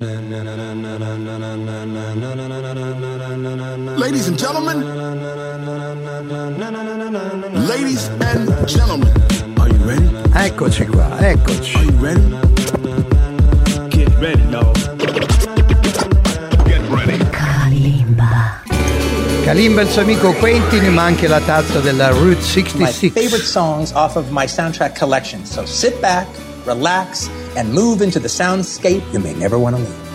Ladies and gentlemen, ladies and gentlemen, are you ready? Eccoci qua, eccoci. Are you ready? Get ready, y'all. Get ready. Kalimba. Kalimba il suo amico Quentin, ma anche la tazza della Route 66. my favorite songs off of my soundtrack collection. So sit back, relax, and move into the soundscape you may never want to leave.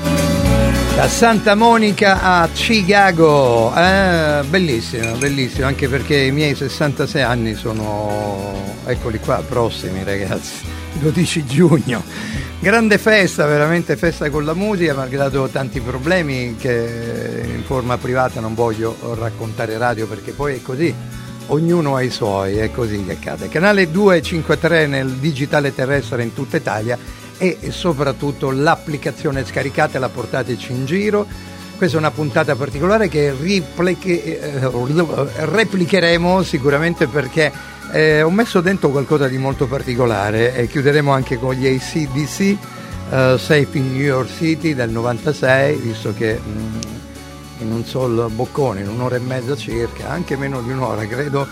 Da Santa Monica a Chicago. Eh, bellissimo, bellissimo, anche perché i miei 66 anni sono, eccoli qua, prossimi ragazzi, 12 giugno. Grande festa, veramente festa con la musica, malgrado tanti problemi che in forma privata non voglio raccontare radio perché poi è così. Ognuno ha i suoi, è così che accade. Canale 253 nel digitale terrestre in tutta Italia e soprattutto l'applicazione scaricate la portateci in giro. Questa è una puntata particolare che eh, replicheremo sicuramente perché eh, ho messo dentro qualcosa di molto particolare e chiuderemo anche con gli ACDC, eh, Safe in New York City del 96, visto che mm, in un sol boccone, in un'ora e mezza circa, anche meno di un'ora credo,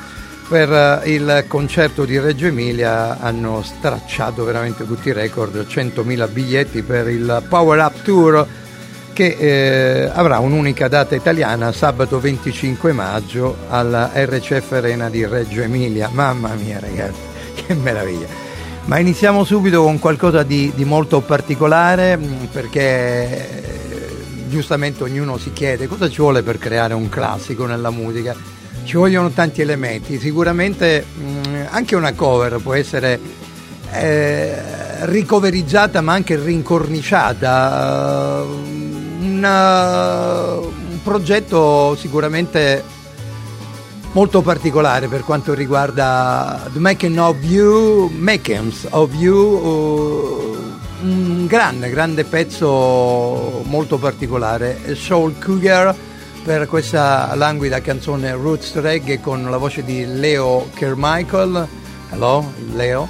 per eh, il concerto di Reggio Emilia hanno stracciato veramente tutti i record, 100.000 biglietti per il Power Up Tour che eh, avrà un'unica data italiana sabato 25 maggio alla RCF Arena di Reggio Emilia. Mamma mia ragazzi, che meraviglia! Ma iniziamo subito con qualcosa di, di molto particolare mh, perché giustamente ognuno si chiede cosa ci vuole per creare un classico nella musica. Ci vogliono tanti elementi, sicuramente mh, anche una cover può essere eh, ricoverizzata ma anche rincorniciata. Una- un progetto sicuramente molto particolare per quanto riguarda The Making of You, Makings of You, uh, un grande, grande pezzo molto particolare, Soul Cougar per questa languida canzone Roots Reggae con la voce di Leo Carmichael, hello Leo,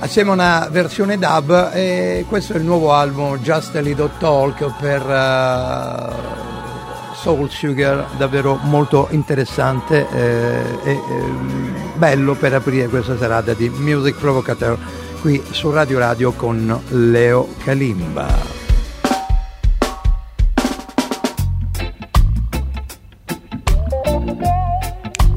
assieme a una versione dub e questo è il nuovo album Just a Little Talk per eh, Soul Sugar, davvero molto interessante eh, e ehm, bello per aprire questa serata di Music Provocateur qui su Radio Radio con Leo Kalimba.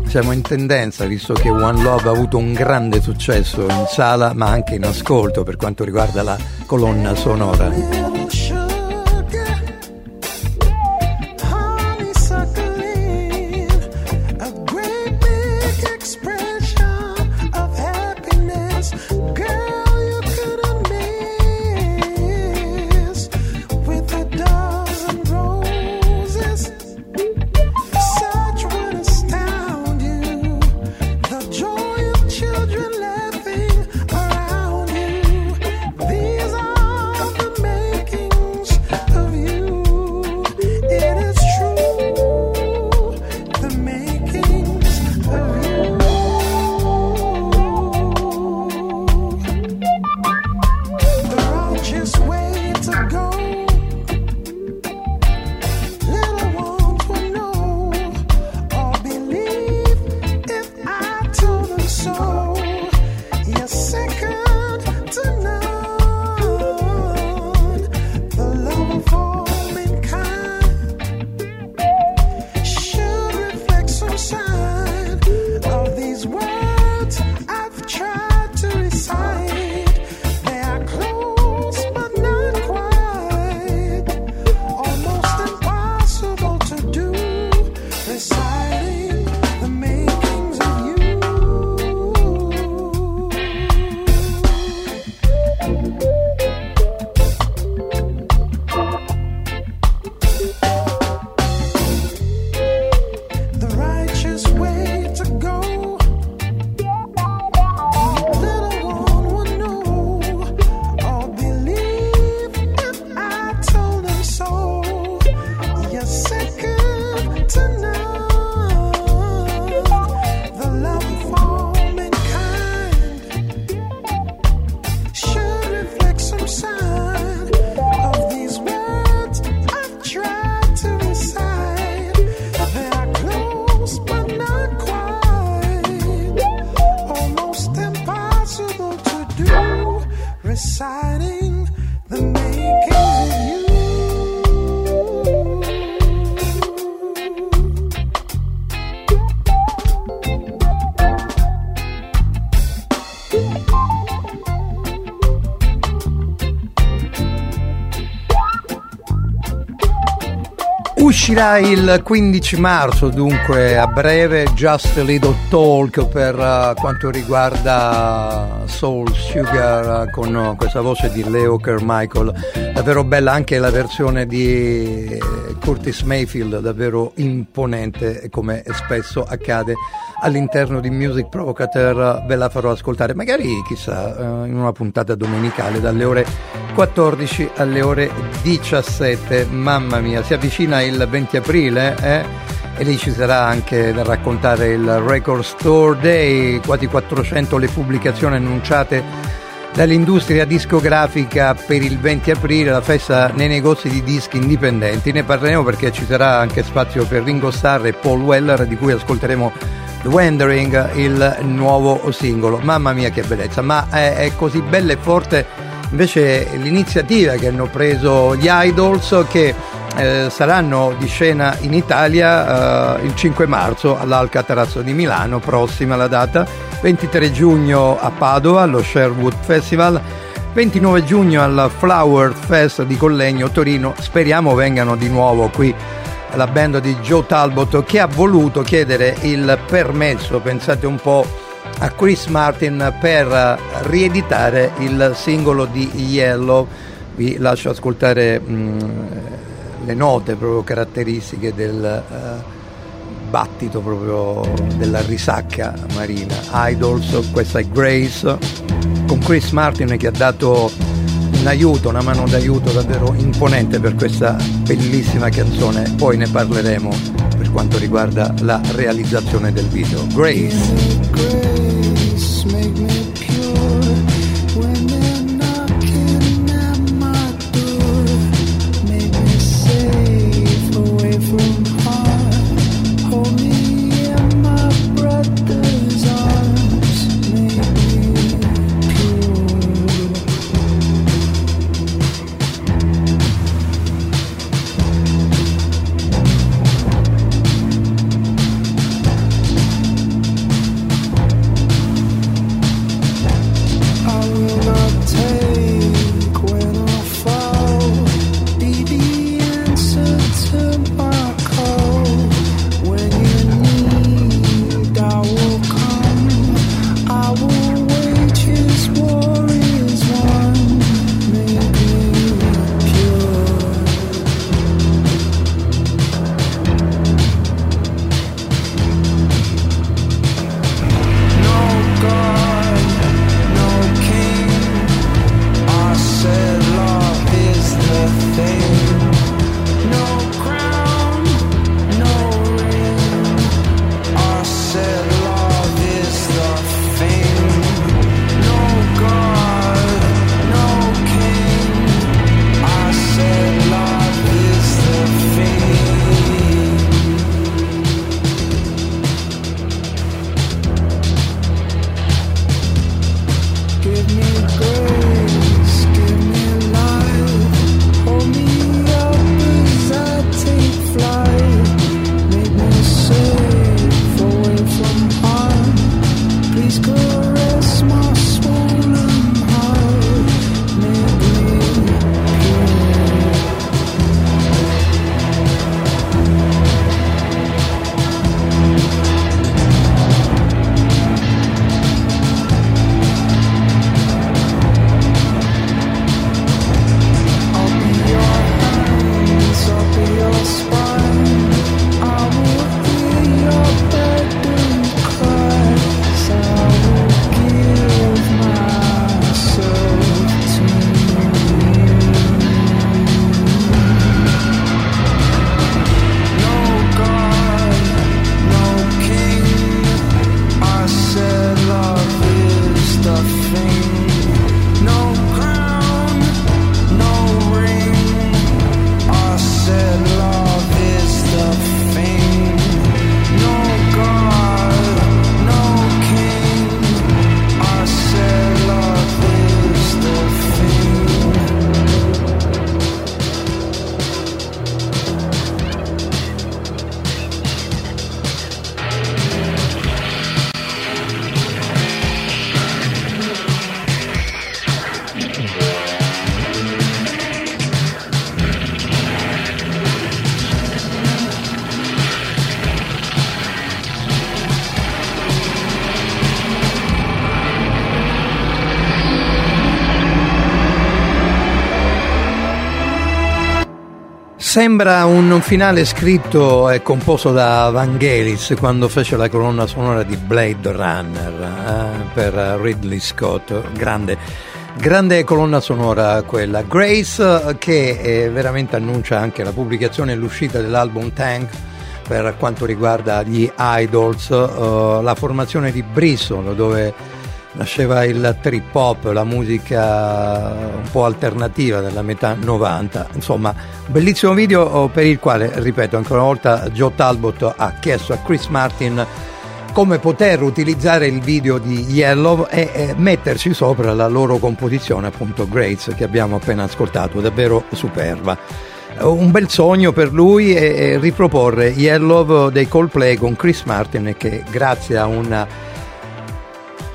Siamo in tendenza visto che One Love ha avuto un grande successo in sala ma anche in ascolto per quanto riguarda la colonna sonora. Uscirà il 15 marzo, dunque a breve, Just a Little Talk per uh, quanto riguarda Soul Sugar uh, con uh, questa voce di Leo Carmichael. Davvero bella anche la versione di Curtis Mayfield, davvero imponente come spesso accade all'interno di Music Provocateur ve la farò ascoltare, magari chissà in una puntata domenicale dalle ore 14 alle ore 17. Mamma mia, si avvicina il 20 aprile eh? e lì ci sarà anche da raccontare il Record Store Day, quasi 400 le pubblicazioni annunciate dall'industria discografica per il 20 aprile, la festa nei negozi di dischi indipendenti. Ne parleremo perché ci sarà anche spazio per Ringo Starr e Paul Weller di cui ascolteremo The Wandering, il nuovo singolo. Mamma mia che bellezza, ma è, così bella e forte invece l'iniziativa che hanno preso gli Idols che eh, saranno di scena in Italia eh, il 5 marzo all'Alcatraz di Milano, prossima la data, 23 giugno a Padova allo Sherwood Festival, 29 giugno al Flower Fest di Collegno Torino, speriamo vengano di nuovo qui la band di Joe Talbot che ha voluto chiedere il permesso, pensate un po' a Chris Martin per rieditare il singolo di Yellow. Vi lascio ascoltare mh, mm, le note proprio caratteristiche del uh, battito proprio della risacca marina. Idols, questa è Grace con Chris Martin che ha dato un aiuto, una mano d'aiuto davvero imponente per questa bellissima canzone. Poi ne parleremo per quanto riguarda la realizzazione del video. Grace. Sembra un finale scritto e composto da Vangelis quando fece la colonna sonora di Blade Runner eh, per Ridley Scott. Grande, grande colonna sonora quella. Grace che eh, veramente annuncia anche la pubblicazione e l'uscita dell'album Tank per quanto riguarda gli Idols, eh, la formazione di Bristol dove nasceva il trip hop, la musica un po' alternativa della metà 90, insomma bellissimo video oh, per il quale, ripeto ancora una volta, Joe Talbot ha chiesto a Chris Martin come poter utilizzare il video di Yellow e, metterci sopra la loro composizione appunto Grace che abbiamo appena ascoltato, davvero superba. Un bel sogno per lui è riproporre Yellow dei Coldplay con Chris Martin che grazie a una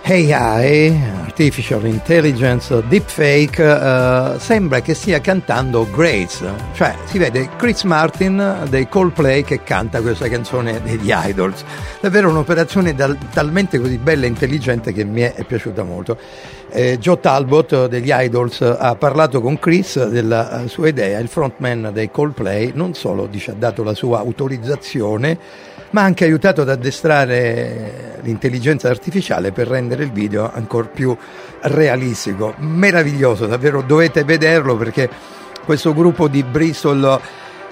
AI, Artificial Intelligence, Deepfake, uh, sembra che stia cantando Grace, cioè si vede Chris Martin dei Coldplay che canta questa canzone degli Idols. Davvero un'operazione dal, talmente così bella e intelligente che mi è piaciuta molto. Eh, Joe Talbot degli Idols ha parlato con Chris della sua idea, il frontman dei Coldplay non solo dice, ha dato la sua autorizzazione, ma ha anche aiutato ad addestrare l'intelligenza artificiale per rendere il video ancora più realistico. Meraviglioso, davvero dovete vederlo perché questo gruppo di Bristol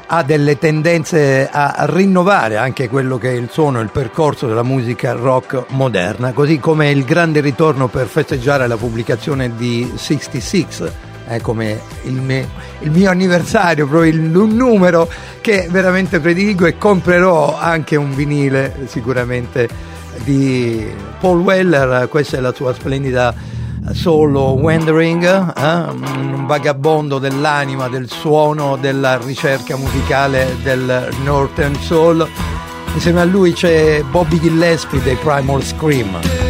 ha delle tendenze a rinnovare anche quello che è il suono il percorso della musica rock moderna, così come il grande ritorno per festeggiare la pubblicazione di 66 è come il mio, il mio anniversario, proprio il, un numero che veramente prediligo e comprerò anche un vinile sicuramente di Paul Weller, questa è la sua splendida solo Wandering, eh? un vagabondo dell'anima, del suono, della ricerca musicale del Northern Soul. Insieme a lui c'è Bobby Gillespie dei Primal Scream.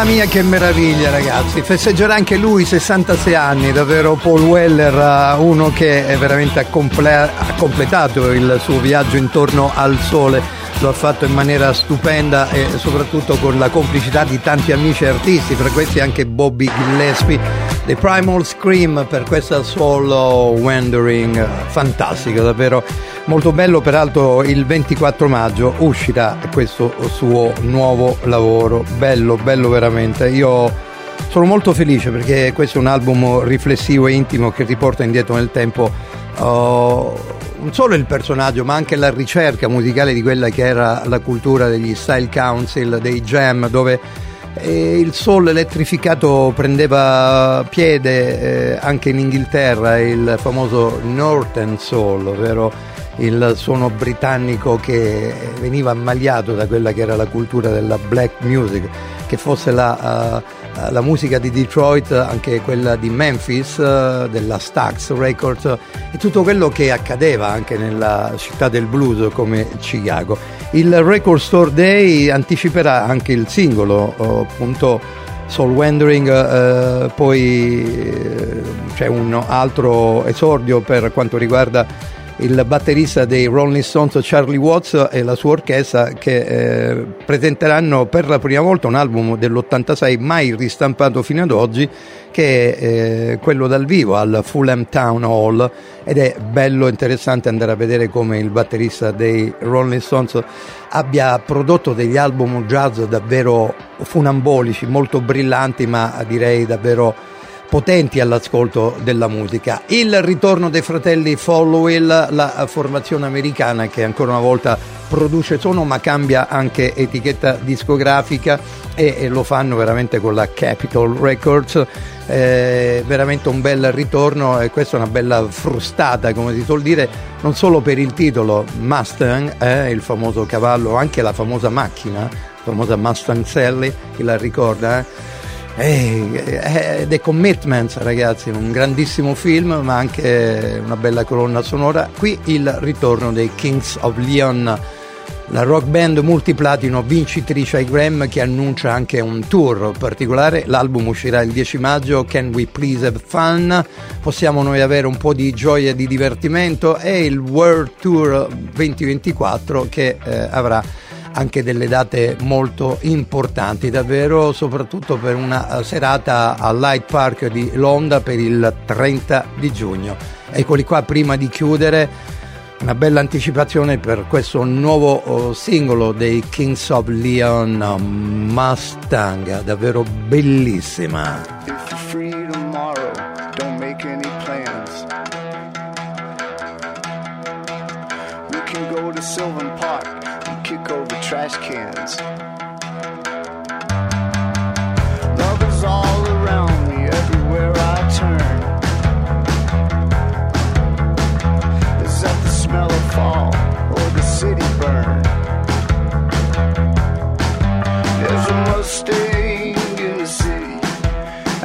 Mamma mia che meraviglia ragazzi, festeggerà anche lui 66 anni, davvero Paul Weller, eh, uno che veramente ha, ha completato il suo viaggio intorno al sole, lo ha fatto in maniera stupenda e soprattutto con la complicità di tanti amici artisti, tra questi anche Bobby Gillespie, The Primal Scream per questa solo Wandering, fantastico davvero molto bello. Peraltro il 24 maggio uscirà questo suo nuovo lavoro. Bello bello veramente. Io sono molto felice perché questo è un album riflessivo e intimo che riporta indietro nel tempo. Uh, non solo il personaggio ma anche la ricerca musicale di quella che era la cultura degli style council dei jam dove eh, il soul elettrificato prendeva piede eh, anche in Inghilterra il famoso Northern Soul ovvero il suono britannico che veniva ammaliato da quella che era la cultura della black music, che fosse la, uh, la musica di Detroit, anche quella di Memphis, uh, della Stax Records e tutto quello che accadeva anche nella città del blues come Chicago. Il Record Store Day anticiperà anche il singolo, uh, appunto Soul Wandering, uh, poi c'è un altro esordio per quanto riguarda il batterista dei Rolling Stones Charlie Watts e la sua orchestra che eh, presenteranno per la prima volta un album dell'86 mai ristampato fino ad oggi che è eh, quello dal vivo al Fulham Town Hall. Ed è bello interessante andare a vedere come il batterista dei Rolling Stones abbia prodotto degli album jazz davvero funambolici, molto brillanti ma direi davvero potenti all'ascolto della musica. Il ritorno dei fratelli Followill, la formazione americana che ancora una volta produce suono ma cambia anche etichetta discografica e, e lo fanno veramente con la Capitol Records. Eh, veramente un bel ritorno e questa è una bella frustata come si suol dire non solo per il titolo Mustang eh, il famoso cavallo anche la famosa macchina la famosa Mustang Sally chi la ricorda eh? Eh, The Commitments, ragazzi, un grandissimo film, ma anche una bella colonna sonora. Qui il ritorno dei Kings of Leon, la rock band multiplatino vincitrice ai Gram che annuncia anche un tour particolare. L'album uscirà il 10 maggio, Can We Please Have Fun? Possiamo noi avere un po' di gioia e di divertimento? E il World Tour 2024 che eh, avrà anche delle date molto importanti, davvero soprattutto per una serata al Light Park di Londra per il 30 di giugno. Eccoli qua prima di chiudere una bella anticipazione per questo nuovo oh, singolo dei Kings of Leon Mustang, davvero bellissima. Sylvan Park kick over trash cans. Love is all around me, everywhere I turn. Is that the smell of fall or the city burn? There's a Mustang in the city,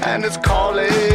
and it's calling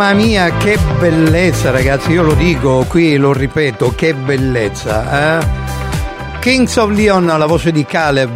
Mamma mia, che bellezza, ragazzi! Io lo dico qui, lo ripeto, che bellezza! Eh? Kings of Leon, la voce di Caleb,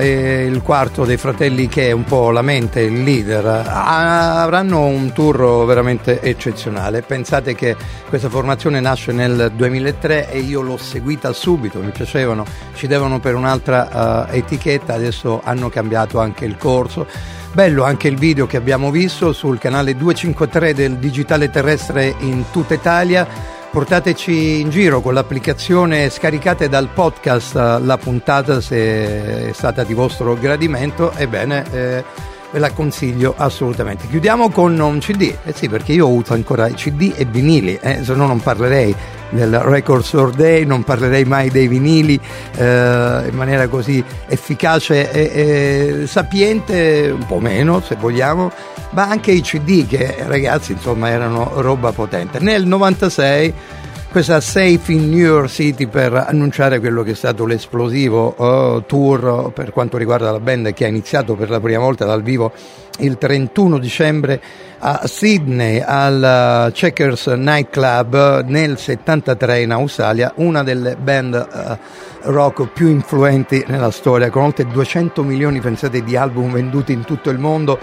eh, il quarto dei fratelli che è un po' la mente, il leader, avranno un tour veramente eccezionale. Pensate che questa formazione nasce nel 2003 e io l'ho seguita subito, mi piacevano, ci devono per un'altra uh, etichetta, adesso hanno cambiato anche il corso. Bello anche il video che abbiamo visto sul canale 253 del Digitale Terrestre in tutta Italia. Portateci in giro con l'applicazione, scaricate dal podcast la puntata se è stata di vostro gradimento, ebbene eh, ve la consiglio assolutamente. Chiudiamo con un CD, eh sì perché io uso ancora CD e vinili, eh, se no non parlerei del Record Store Day, non parlerei mai dei vinili eh, in maniera così efficace e, e sapiente, un po' meno se vogliamo, ma anche i CD che ragazzi insomma erano roba potente. Nel 96 questa Safe in New York City per annunciare quello che è stato l'esplosivo uh, tour per quanto riguarda la band che ha iniziato per la prima volta dal vivo il 31 dicembre a Sydney al Checkers Nightclub nel 73 in Australia, una delle band uh, rock più influenti nella storia con oltre 200 milioni pensate di album venduti in tutto il mondo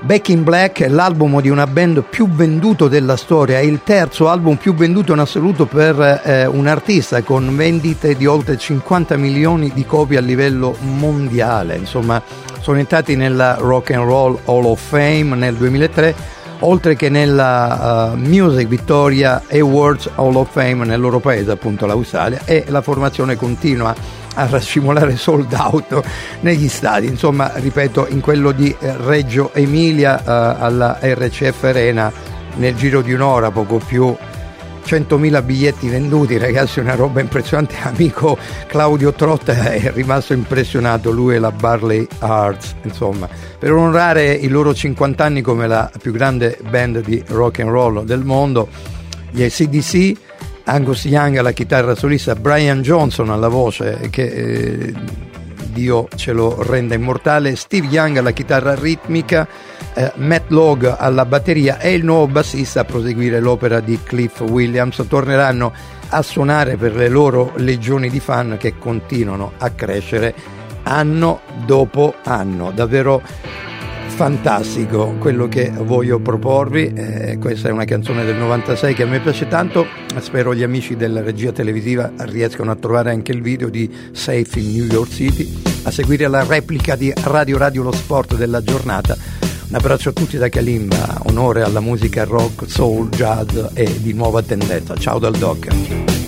Back in Black è l'album di una band più venduto della storia, è il terzo album più venduto in assoluto per eh, un artista con vendite di oltre 50 milioni di copie a livello mondiale. Insomma, sono entrati nella Rock and Roll Hall of Fame nel 2003, oltre che nella uh, Music Victoria Awards Hall of Fame nel loro paese, appunto l'Australia, e la formazione continua a rascimolare sold out negli stadi. Insomma, ripeto, in quello di Reggio Emilia eh, alla RCF Arena nel giro di un'ora, poco più 100.000 biglietti venduti, ragazzi, una roba impressionante. Amico Claudio Trotta è rimasto impressionato, lui e la Barley Arts, insomma, per onorare i loro 50 anni come la più grande band di rock and roll del mondo, gli ACDC Angus Young alla chitarra solista, Brian Johnson alla voce che eh, Dio ce lo renda immortale, Steve Young alla chitarra ritmica, eh, Matt Log alla batteria e il nuovo bassista a proseguire l'opera di Cliff Williams. Torneranno a suonare per le loro legioni di fan che continuano a crescere anno dopo anno. Davvero fantastico quello che voglio proporvi. Eh, questa è una canzone del 96 che a me piace tanto. Spero gli amici della regia televisiva riescano a trovare anche il video di Safe in New York City. A seguire la replica di Radio Radio Lo Sport della giornata. Un abbraccio a tutti da Kalimba, onore alla musica rock, soul, jazz e di nuova tendenza. Ciao dal Doc.